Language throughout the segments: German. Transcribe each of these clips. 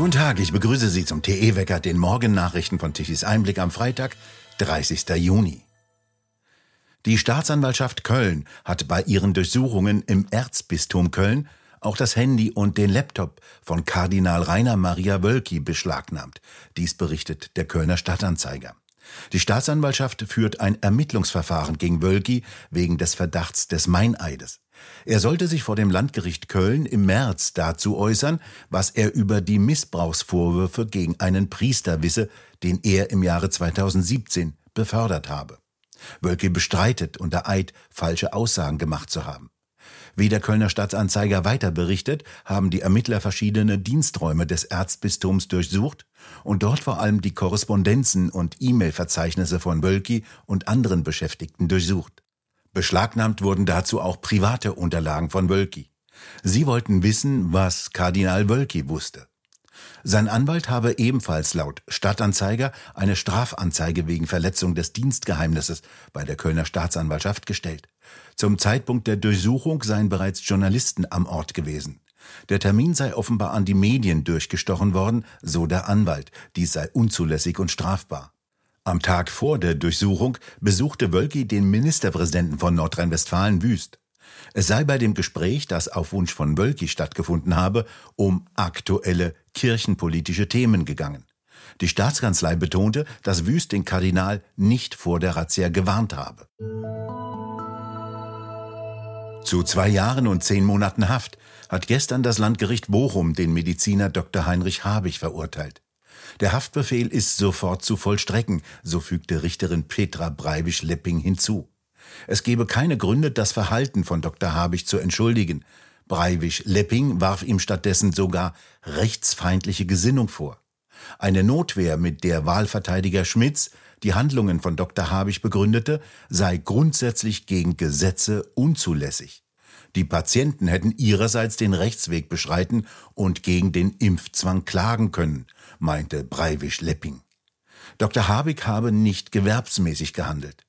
Guten Tag, ich begrüße Sie zum TE-Wecker, den Morgennachrichten von Tichys Einblick am Freitag, 30. Juni. Die Staatsanwaltschaft Köln hat bei ihren Durchsuchungen im Erzbistum Köln auch das Handy und den Laptop von Kardinal Rainer Maria Wölki beschlagnahmt. Dies berichtet der Kölner Stadtanzeiger. Die Staatsanwaltschaft führt ein Ermittlungsverfahren gegen Wölki wegen des Verdachts des Meineides. Er sollte sich vor dem Landgericht Köln im März dazu äußern, was er über die Missbrauchsvorwürfe gegen einen Priester wisse, den er im Jahre 2017 befördert habe. Wölki bestreitet unter Eid falsche Aussagen gemacht zu haben. Wie der Kölner Stadtanzeiger weiter berichtet, haben die Ermittler verschiedene Diensträume des Erzbistums durchsucht und dort vor allem die Korrespondenzen und E-Mail-Verzeichnisse von Wölki und anderen Beschäftigten durchsucht. Beschlagnahmt wurden dazu auch private Unterlagen von Wölki. Sie wollten wissen, was Kardinal Wölki wusste. Sein Anwalt habe ebenfalls laut Stadtanzeiger eine Strafanzeige wegen Verletzung des Dienstgeheimnisses bei der Kölner Staatsanwaltschaft gestellt. Zum Zeitpunkt der Durchsuchung seien bereits Journalisten am Ort gewesen. Der Termin sei offenbar an die Medien durchgestochen worden, so der Anwalt. Dies sei unzulässig und strafbar. Am Tag vor der Durchsuchung besuchte Wölki den Ministerpräsidenten von Nordrhein-Westfalen Wüst. Es sei bei dem Gespräch, das auf Wunsch von Wölki stattgefunden habe, um aktuelle kirchenpolitische Themen gegangen. Die Staatskanzlei betonte, dass Wüst den Kardinal nicht vor der Razzia gewarnt habe. Zu zwei Jahren und zehn Monaten Haft hat gestern das Landgericht Bochum den Mediziner Dr. Heinrich Habich verurteilt. Der Haftbefehl ist sofort zu vollstrecken, so fügte Richterin Petra Breibisch-Lepping hinzu. Es gebe keine Gründe, das Verhalten von Dr. Habich zu entschuldigen. Breibisch-Lepping warf ihm stattdessen sogar rechtsfeindliche Gesinnung vor. Eine Notwehr, mit der Wahlverteidiger Schmitz die Handlungen von Dr. Habich begründete, sei grundsätzlich gegen Gesetze unzulässig. Die Patienten hätten ihrerseits den Rechtsweg beschreiten und gegen den Impfzwang klagen können, meinte Breivisch-Lepping. Dr. Habig habe nicht gewerbsmäßig gehandelt.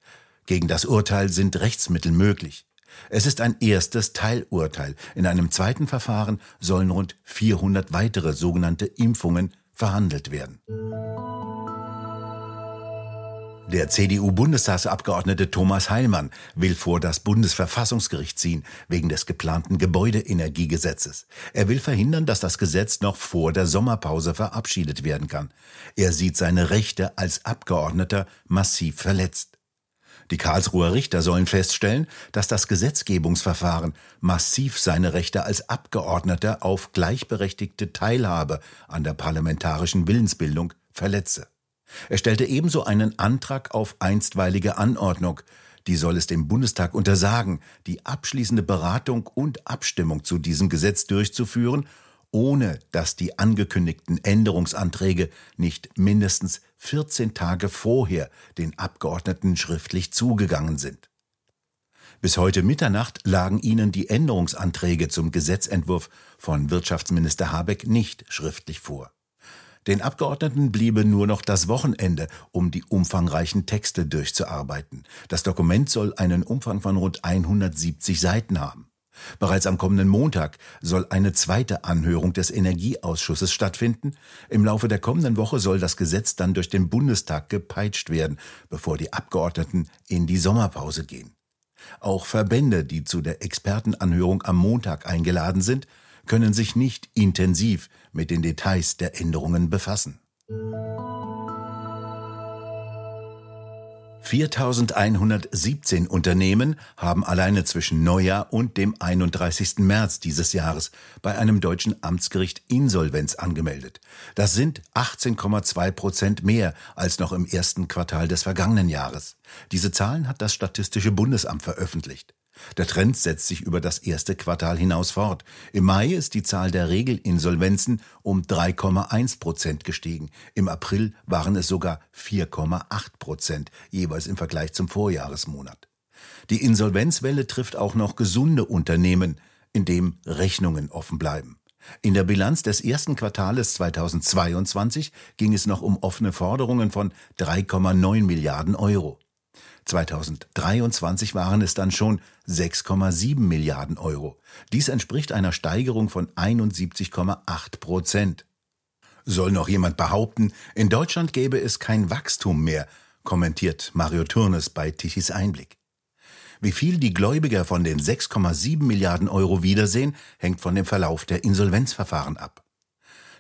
Gegen das Urteil sind Rechtsmittel möglich. Es ist ein erstes Teilurteil. In einem zweiten Verfahren sollen rund 400 weitere sogenannte Impfungen verhandelt werden. Der CDU-Bundestagsabgeordnete Thomas Heilmann will vor das Bundesverfassungsgericht ziehen wegen des geplanten Gebäudeenergiegesetzes. Er will verhindern, dass das Gesetz noch vor der Sommerpause verabschiedet werden kann. Er sieht seine Rechte als Abgeordneter massiv verletzt. Die Karlsruher Richter sollen feststellen, dass das Gesetzgebungsverfahren massiv seine Rechte als Abgeordneter auf gleichberechtigte Teilhabe an der parlamentarischen Willensbildung verletze. Er stellte ebenso einen Antrag auf einstweilige Anordnung. Die soll es dem Bundestag untersagen, die abschließende Beratung und Abstimmung zu diesem Gesetz durchzuführen, ohne dass die angekündigten Änderungsanträge nicht mindestens 14 Tage vorher den Abgeordneten schriftlich zugegangen sind. Bis heute Mitternacht lagen ihnen die Änderungsanträge zum Gesetzentwurf von Wirtschaftsminister Habeck nicht schriftlich vor. Den Abgeordneten bliebe nur noch das Wochenende, um die umfangreichen Texte durchzuarbeiten. Das Dokument soll einen Umfang von rund 170 Seiten haben. Bereits am kommenden Montag soll eine zweite Anhörung des Energieausschusses stattfinden. Im Laufe der kommenden Woche soll das Gesetz dann durch den Bundestag gepeitscht werden, bevor die Abgeordneten in die Sommerpause gehen. Auch Verbände, die zu der Expertenanhörung am Montag eingeladen sind, können sich nicht intensiv mit den Details der Änderungen befassen. 4117 Unternehmen haben alleine zwischen Neujahr und dem 31. März dieses Jahres bei einem deutschen Amtsgericht Insolvenz angemeldet. Das sind 18,2 Prozent mehr als noch im ersten Quartal des vergangenen Jahres. Diese Zahlen hat das Statistische Bundesamt veröffentlicht. Der Trend setzt sich über das erste Quartal hinaus fort. Im Mai ist die Zahl der Regelinsolvenzen um 3,1 Prozent gestiegen. Im April waren es sogar 4,8 Prozent, jeweils im Vergleich zum Vorjahresmonat. Die Insolvenzwelle trifft auch noch gesunde Unternehmen, in dem Rechnungen offen bleiben. In der Bilanz des ersten Quartales 2022 ging es noch um offene Forderungen von 3,9 Milliarden Euro. 2023 waren es dann schon 6,7 Milliarden Euro. Dies entspricht einer Steigerung von 71,8 Prozent. Soll noch jemand behaupten, in Deutschland gäbe es kein Wachstum mehr, kommentiert Mario Turnes bei Tichys Einblick. Wie viel die Gläubiger von den 6,7 Milliarden Euro wiedersehen, hängt von dem Verlauf der Insolvenzverfahren ab.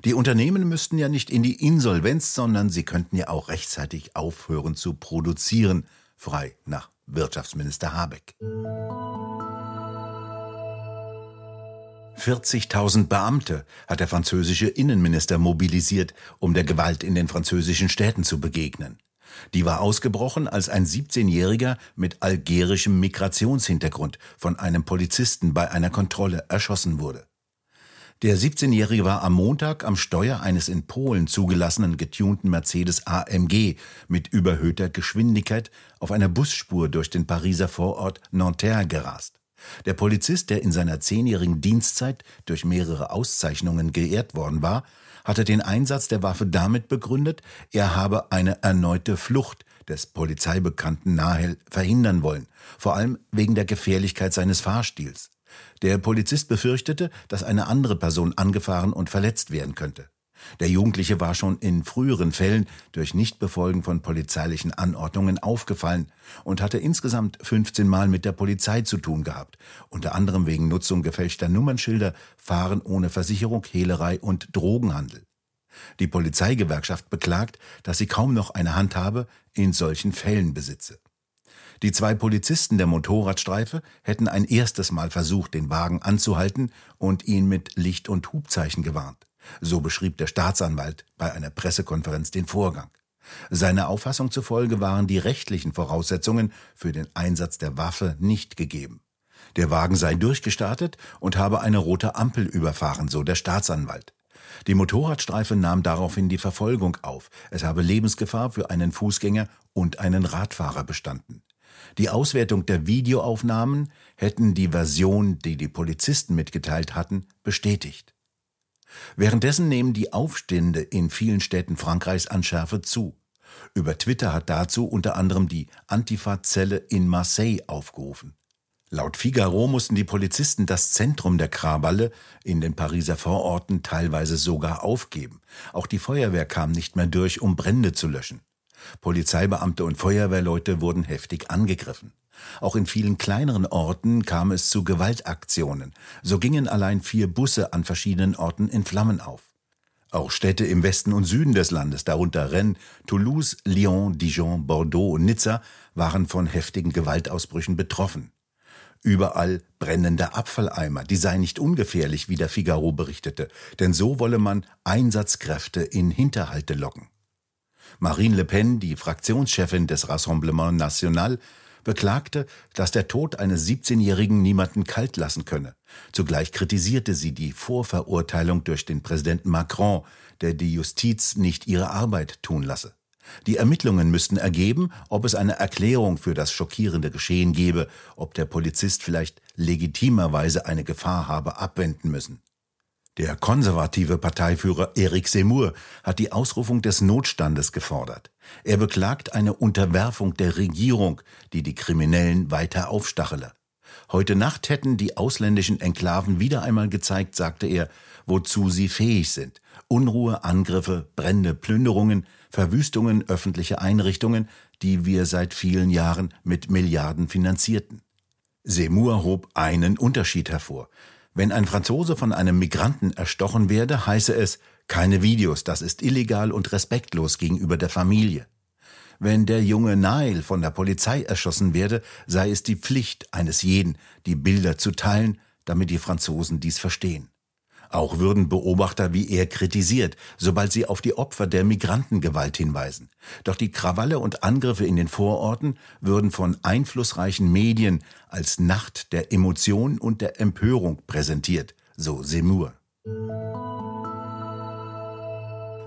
Die Unternehmen müssten ja nicht in die Insolvenz, sondern sie könnten ja auch rechtzeitig aufhören zu produzieren, frei nach Wirtschaftsminister Habeck. 40.000 Beamte hat der französische Innenminister mobilisiert, um der Gewalt in den französischen Städten zu begegnen. Die war ausgebrochen, als ein 17-Jähriger mit algerischem Migrationshintergrund von einem Polizisten bei einer Kontrolle erschossen wurde. Der 17-Jährige war am Montag am Steuer eines in Polen zugelassenen getunten Mercedes AMG mit überhöhter Geschwindigkeit auf einer Busspur durch den Pariser Vorort Nanterre gerast. Der Polizist, der in seiner zehnjährigen Dienstzeit durch mehrere Auszeichnungen geehrt worden war, hatte den Einsatz der Waffe damit begründet, er habe eine erneute Flucht des Polizeibekannten Nahel verhindern wollen, vor allem wegen der Gefährlichkeit seines Fahrstils. Der Polizist befürchtete, dass eine andere Person angefahren und verletzt werden könnte. Der Jugendliche war schon in früheren Fällen durch Nichtbefolgen von polizeilichen Anordnungen aufgefallen und hatte insgesamt 15 Mal mit der Polizei zu tun gehabt, unter anderem wegen Nutzung gefälschter Nummernschilder, Fahren ohne Versicherung, Hehlerei und Drogenhandel. Die Polizeigewerkschaft beklagt, dass sie kaum noch eine Handhabe in solchen Fällen besitze. Die zwei Polizisten der Motorradstreife hätten ein erstes Mal versucht, den Wagen anzuhalten und ihn mit Licht- und Hubzeichen gewarnt. So beschrieb der Staatsanwalt bei einer Pressekonferenz den Vorgang. Seiner Auffassung zufolge waren die rechtlichen Voraussetzungen für den Einsatz der Waffe nicht gegeben. Der Wagen sei durchgestartet und habe eine rote Ampel überfahren, so der Staatsanwalt. Die Motorradstreife nahm daraufhin die Verfolgung auf. Es habe Lebensgefahr für einen Fußgänger und einen Radfahrer bestanden. Die Auswertung der Videoaufnahmen hätten die Version, die die Polizisten mitgeteilt hatten, bestätigt. Währenddessen nehmen die Aufstände in vielen Städten Frankreichs an Schärfe zu. Über Twitter hat dazu unter anderem die Antifa-Zelle in Marseille aufgerufen. Laut Figaro mussten die Polizisten das Zentrum der Krawalle in den Pariser Vororten teilweise sogar aufgeben. Auch die Feuerwehr kam nicht mehr durch, um Brände zu löschen. Polizeibeamte und Feuerwehrleute wurden heftig angegriffen. Auch in vielen kleineren Orten kam es zu Gewaltaktionen. So gingen allein vier Busse an verschiedenen Orten in Flammen auf. Auch Städte im Westen und Süden des Landes, darunter Rennes, Toulouse, Lyon, Dijon, Bordeaux und Nizza, waren von heftigen Gewaltausbrüchen betroffen. Überall brennende Abfalleimer, die seien nicht ungefährlich, wie der Figaro berichtete, denn so wolle man Einsatzkräfte in Hinterhalte locken. Marine Le Pen, die Fraktionschefin des Rassemblement National, beklagte, dass der Tod eines 17-Jährigen niemanden kalt lassen könne. Zugleich kritisierte sie die Vorverurteilung durch den Präsidenten Macron, der die Justiz nicht ihre Arbeit tun lasse. Die Ermittlungen müssten ergeben, ob es eine Erklärung für das schockierende Geschehen gebe, ob der Polizist vielleicht legitimerweise eine Gefahr habe abwenden müssen. Der konservative Parteiführer Eric Seymour hat die Ausrufung des Notstandes gefordert. Er beklagt eine Unterwerfung der Regierung, die die Kriminellen weiter aufstachele. Heute Nacht hätten die ausländischen Enklaven wieder einmal gezeigt, sagte er, wozu sie fähig sind. Unruhe, Angriffe, Brände, Plünderungen, Verwüstungen öffentlicher Einrichtungen, die wir seit vielen Jahren mit Milliarden finanzierten. Seymour hob einen Unterschied hervor. Wenn ein Franzose von einem Migranten erstochen werde, heiße es keine Videos, das ist illegal und respektlos gegenüber der Familie. Wenn der junge Nile von der Polizei erschossen werde, sei es die Pflicht eines jeden, die Bilder zu teilen, damit die Franzosen dies verstehen. Auch würden Beobachter wie er kritisiert, sobald sie auf die Opfer der Migrantengewalt hinweisen. Doch die Krawalle und Angriffe in den Vororten würden von einflussreichen Medien als Nacht der Emotion und der Empörung präsentiert, so Semur.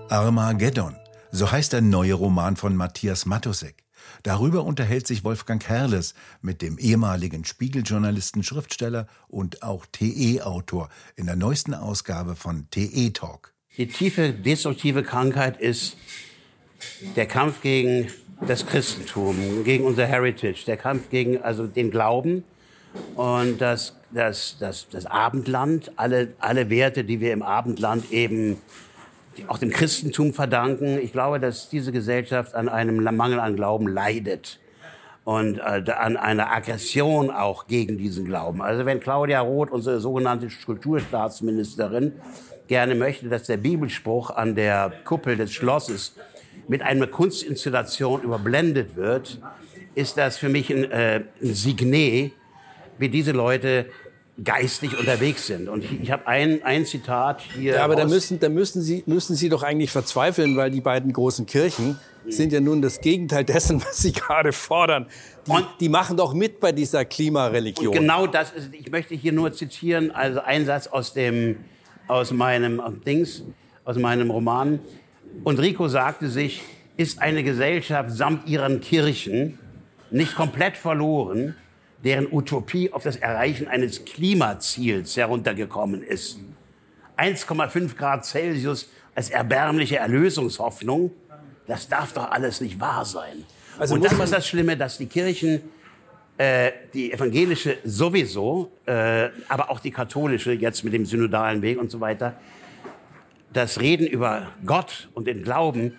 Armageddon, so heißt der neue Roman von Matthias Matusek. Darüber unterhält sich Wolfgang Herrles mit dem ehemaligen Spiegeljournalisten, Schriftsteller und auch TE-Autor in der neuesten Ausgabe von TE Talk. Die tiefe destruktive Krankheit ist der Kampf gegen das Christentum, gegen unser Heritage, der Kampf gegen also den Glauben und das, das, das, das Abendland, alle, alle Werte, die wir im Abendland eben auch dem Christentum verdanken. Ich glaube, dass diese Gesellschaft an einem Mangel an Glauben leidet und äh, an einer Aggression auch gegen diesen Glauben. Also wenn Claudia Roth, unsere sogenannte Kulturstaatsministerin, gerne möchte, dass der Bibelspruch an der Kuppel des Schlosses mit einer Kunstinstallation überblendet wird, ist das für mich ein, äh, ein Signet, wie diese Leute geistig unterwegs sind. Und ich, ich habe ein, ein Zitat hier. Ja, aber da müssen, da müssen Sie, müssen Sie doch eigentlich verzweifeln, weil die beiden großen Kirchen sind ja nun das Gegenteil dessen, was Sie gerade fordern. Die, und, die machen doch mit bei dieser Klimareligion. genau das ist, ich möchte hier nur zitieren, also ein Satz aus dem, aus meinem Dings, aus meinem Roman. Und Rico sagte sich, ist eine Gesellschaft samt ihren Kirchen nicht komplett verloren, deren Utopie auf das Erreichen eines Klimaziels heruntergekommen ist. 1,5 Grad Celsius als erbärmliche Erlösungshoffnung, das darf doch alles nicht wahr sein. Also Und das ist das Schlimme, dass die Kirchen, äh, die evangelische sowieso, äh, aber auch die katholische, jetzt mit dem synodalen Weg und so weiter, das Reden über Gott und den Glauben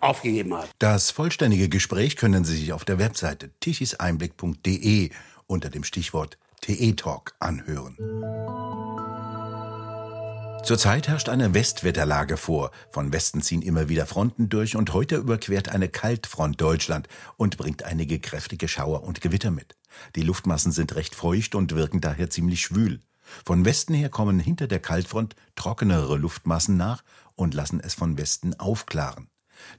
aufgegeben hat. Das vollständige Gespräch können Sie sich auf der Webseite tichiseinblick.de unter dem Stichwort TE-Talk anhören. Zurzeit herrscht eine Westwetterlage vor. Von Westen ziehen immer wieder Fronten durch und heute überquert eine Kaltfront Deutschland und bringt einige kräftige Schauer und Gewitter mit. Die Luftmassen sind recht feucht und wirken daher ziemlich schwül. Von Westen her kommen hinter der Kaltfront trockenere Luftmassen nach und lassen es von Westen aufklaren.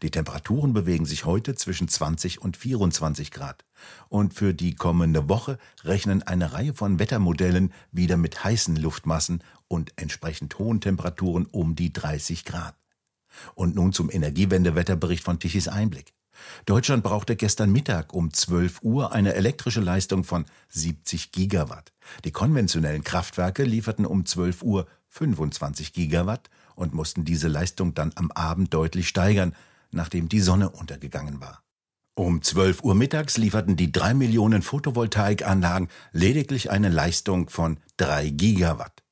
Die Temperaturen bewegen sich heute zwischen 20 und 24 Grad. Und für die kommende Woche rechnen eine Reihe von Wettermodellen wieder mit heißen Luftmassen und entsprechend hohen Temperaturen um die 30 Grad. Und nun zum Energiewendewetterbericht von Tichys Einblick. Deutschland brauchte gestern Mittag um 12 Uhr eine elektrische Leistung von 70 Gigawatt. Die konventionellen Kraftwerke lieferten um 12 Uhr 25 Gigawatt und mussten diese Leistung dann am Abend deutlich steigern, nachdem die Sonne untergegangen war. Um 12 Uhr mittags lieferten die drei Millionen Photovoltaikanlagen lediglich eine Leistung von drei Gigawatt.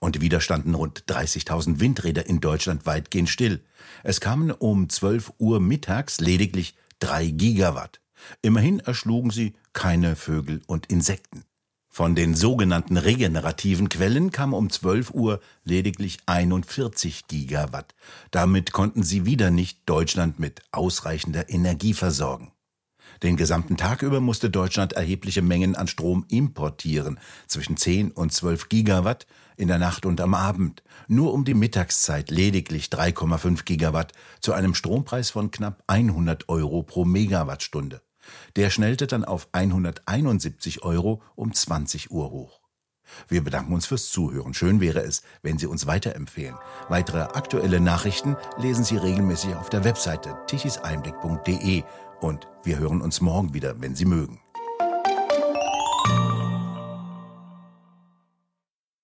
Und wieder standen rund 30.000 Windräder in Deutschland weitgehend still. Es kamen um 12 Uhr mittags lediglich drei Gigawatt. Immerhin erschlugen sie keine Vögel und Insekten. Von den sogenannten regenerativen Quellen kam um 12 Uhr lediglich 41 Gigawatt. Damit konnten sie wieder nicht Deutschland mit ausreichender Energie versorgen. Den gesamten Tag über musste Deutschland erhebliche Mengen an Strom importieren, zwischen 10 und 12 Gigawatt in der Nacht und am Abend, nur um die Mittagszeit lediglich 3,5 Gigawatt zu einem Strompreis von knapp 100 Euro pro Megawattstunde. Der schnellte dann auf 171 Euro um 20 Uhr hoch. Wir bedanken uns fürs Zuhören. Schön wäre es, wenn Sie uns weiterempfehlen. Weitere aktuelle Nachrichten lesen Sie regelmäßig auf der Webseite tichiseinblick.de und wir hören uns morgen wieder, wenn Sie mögen.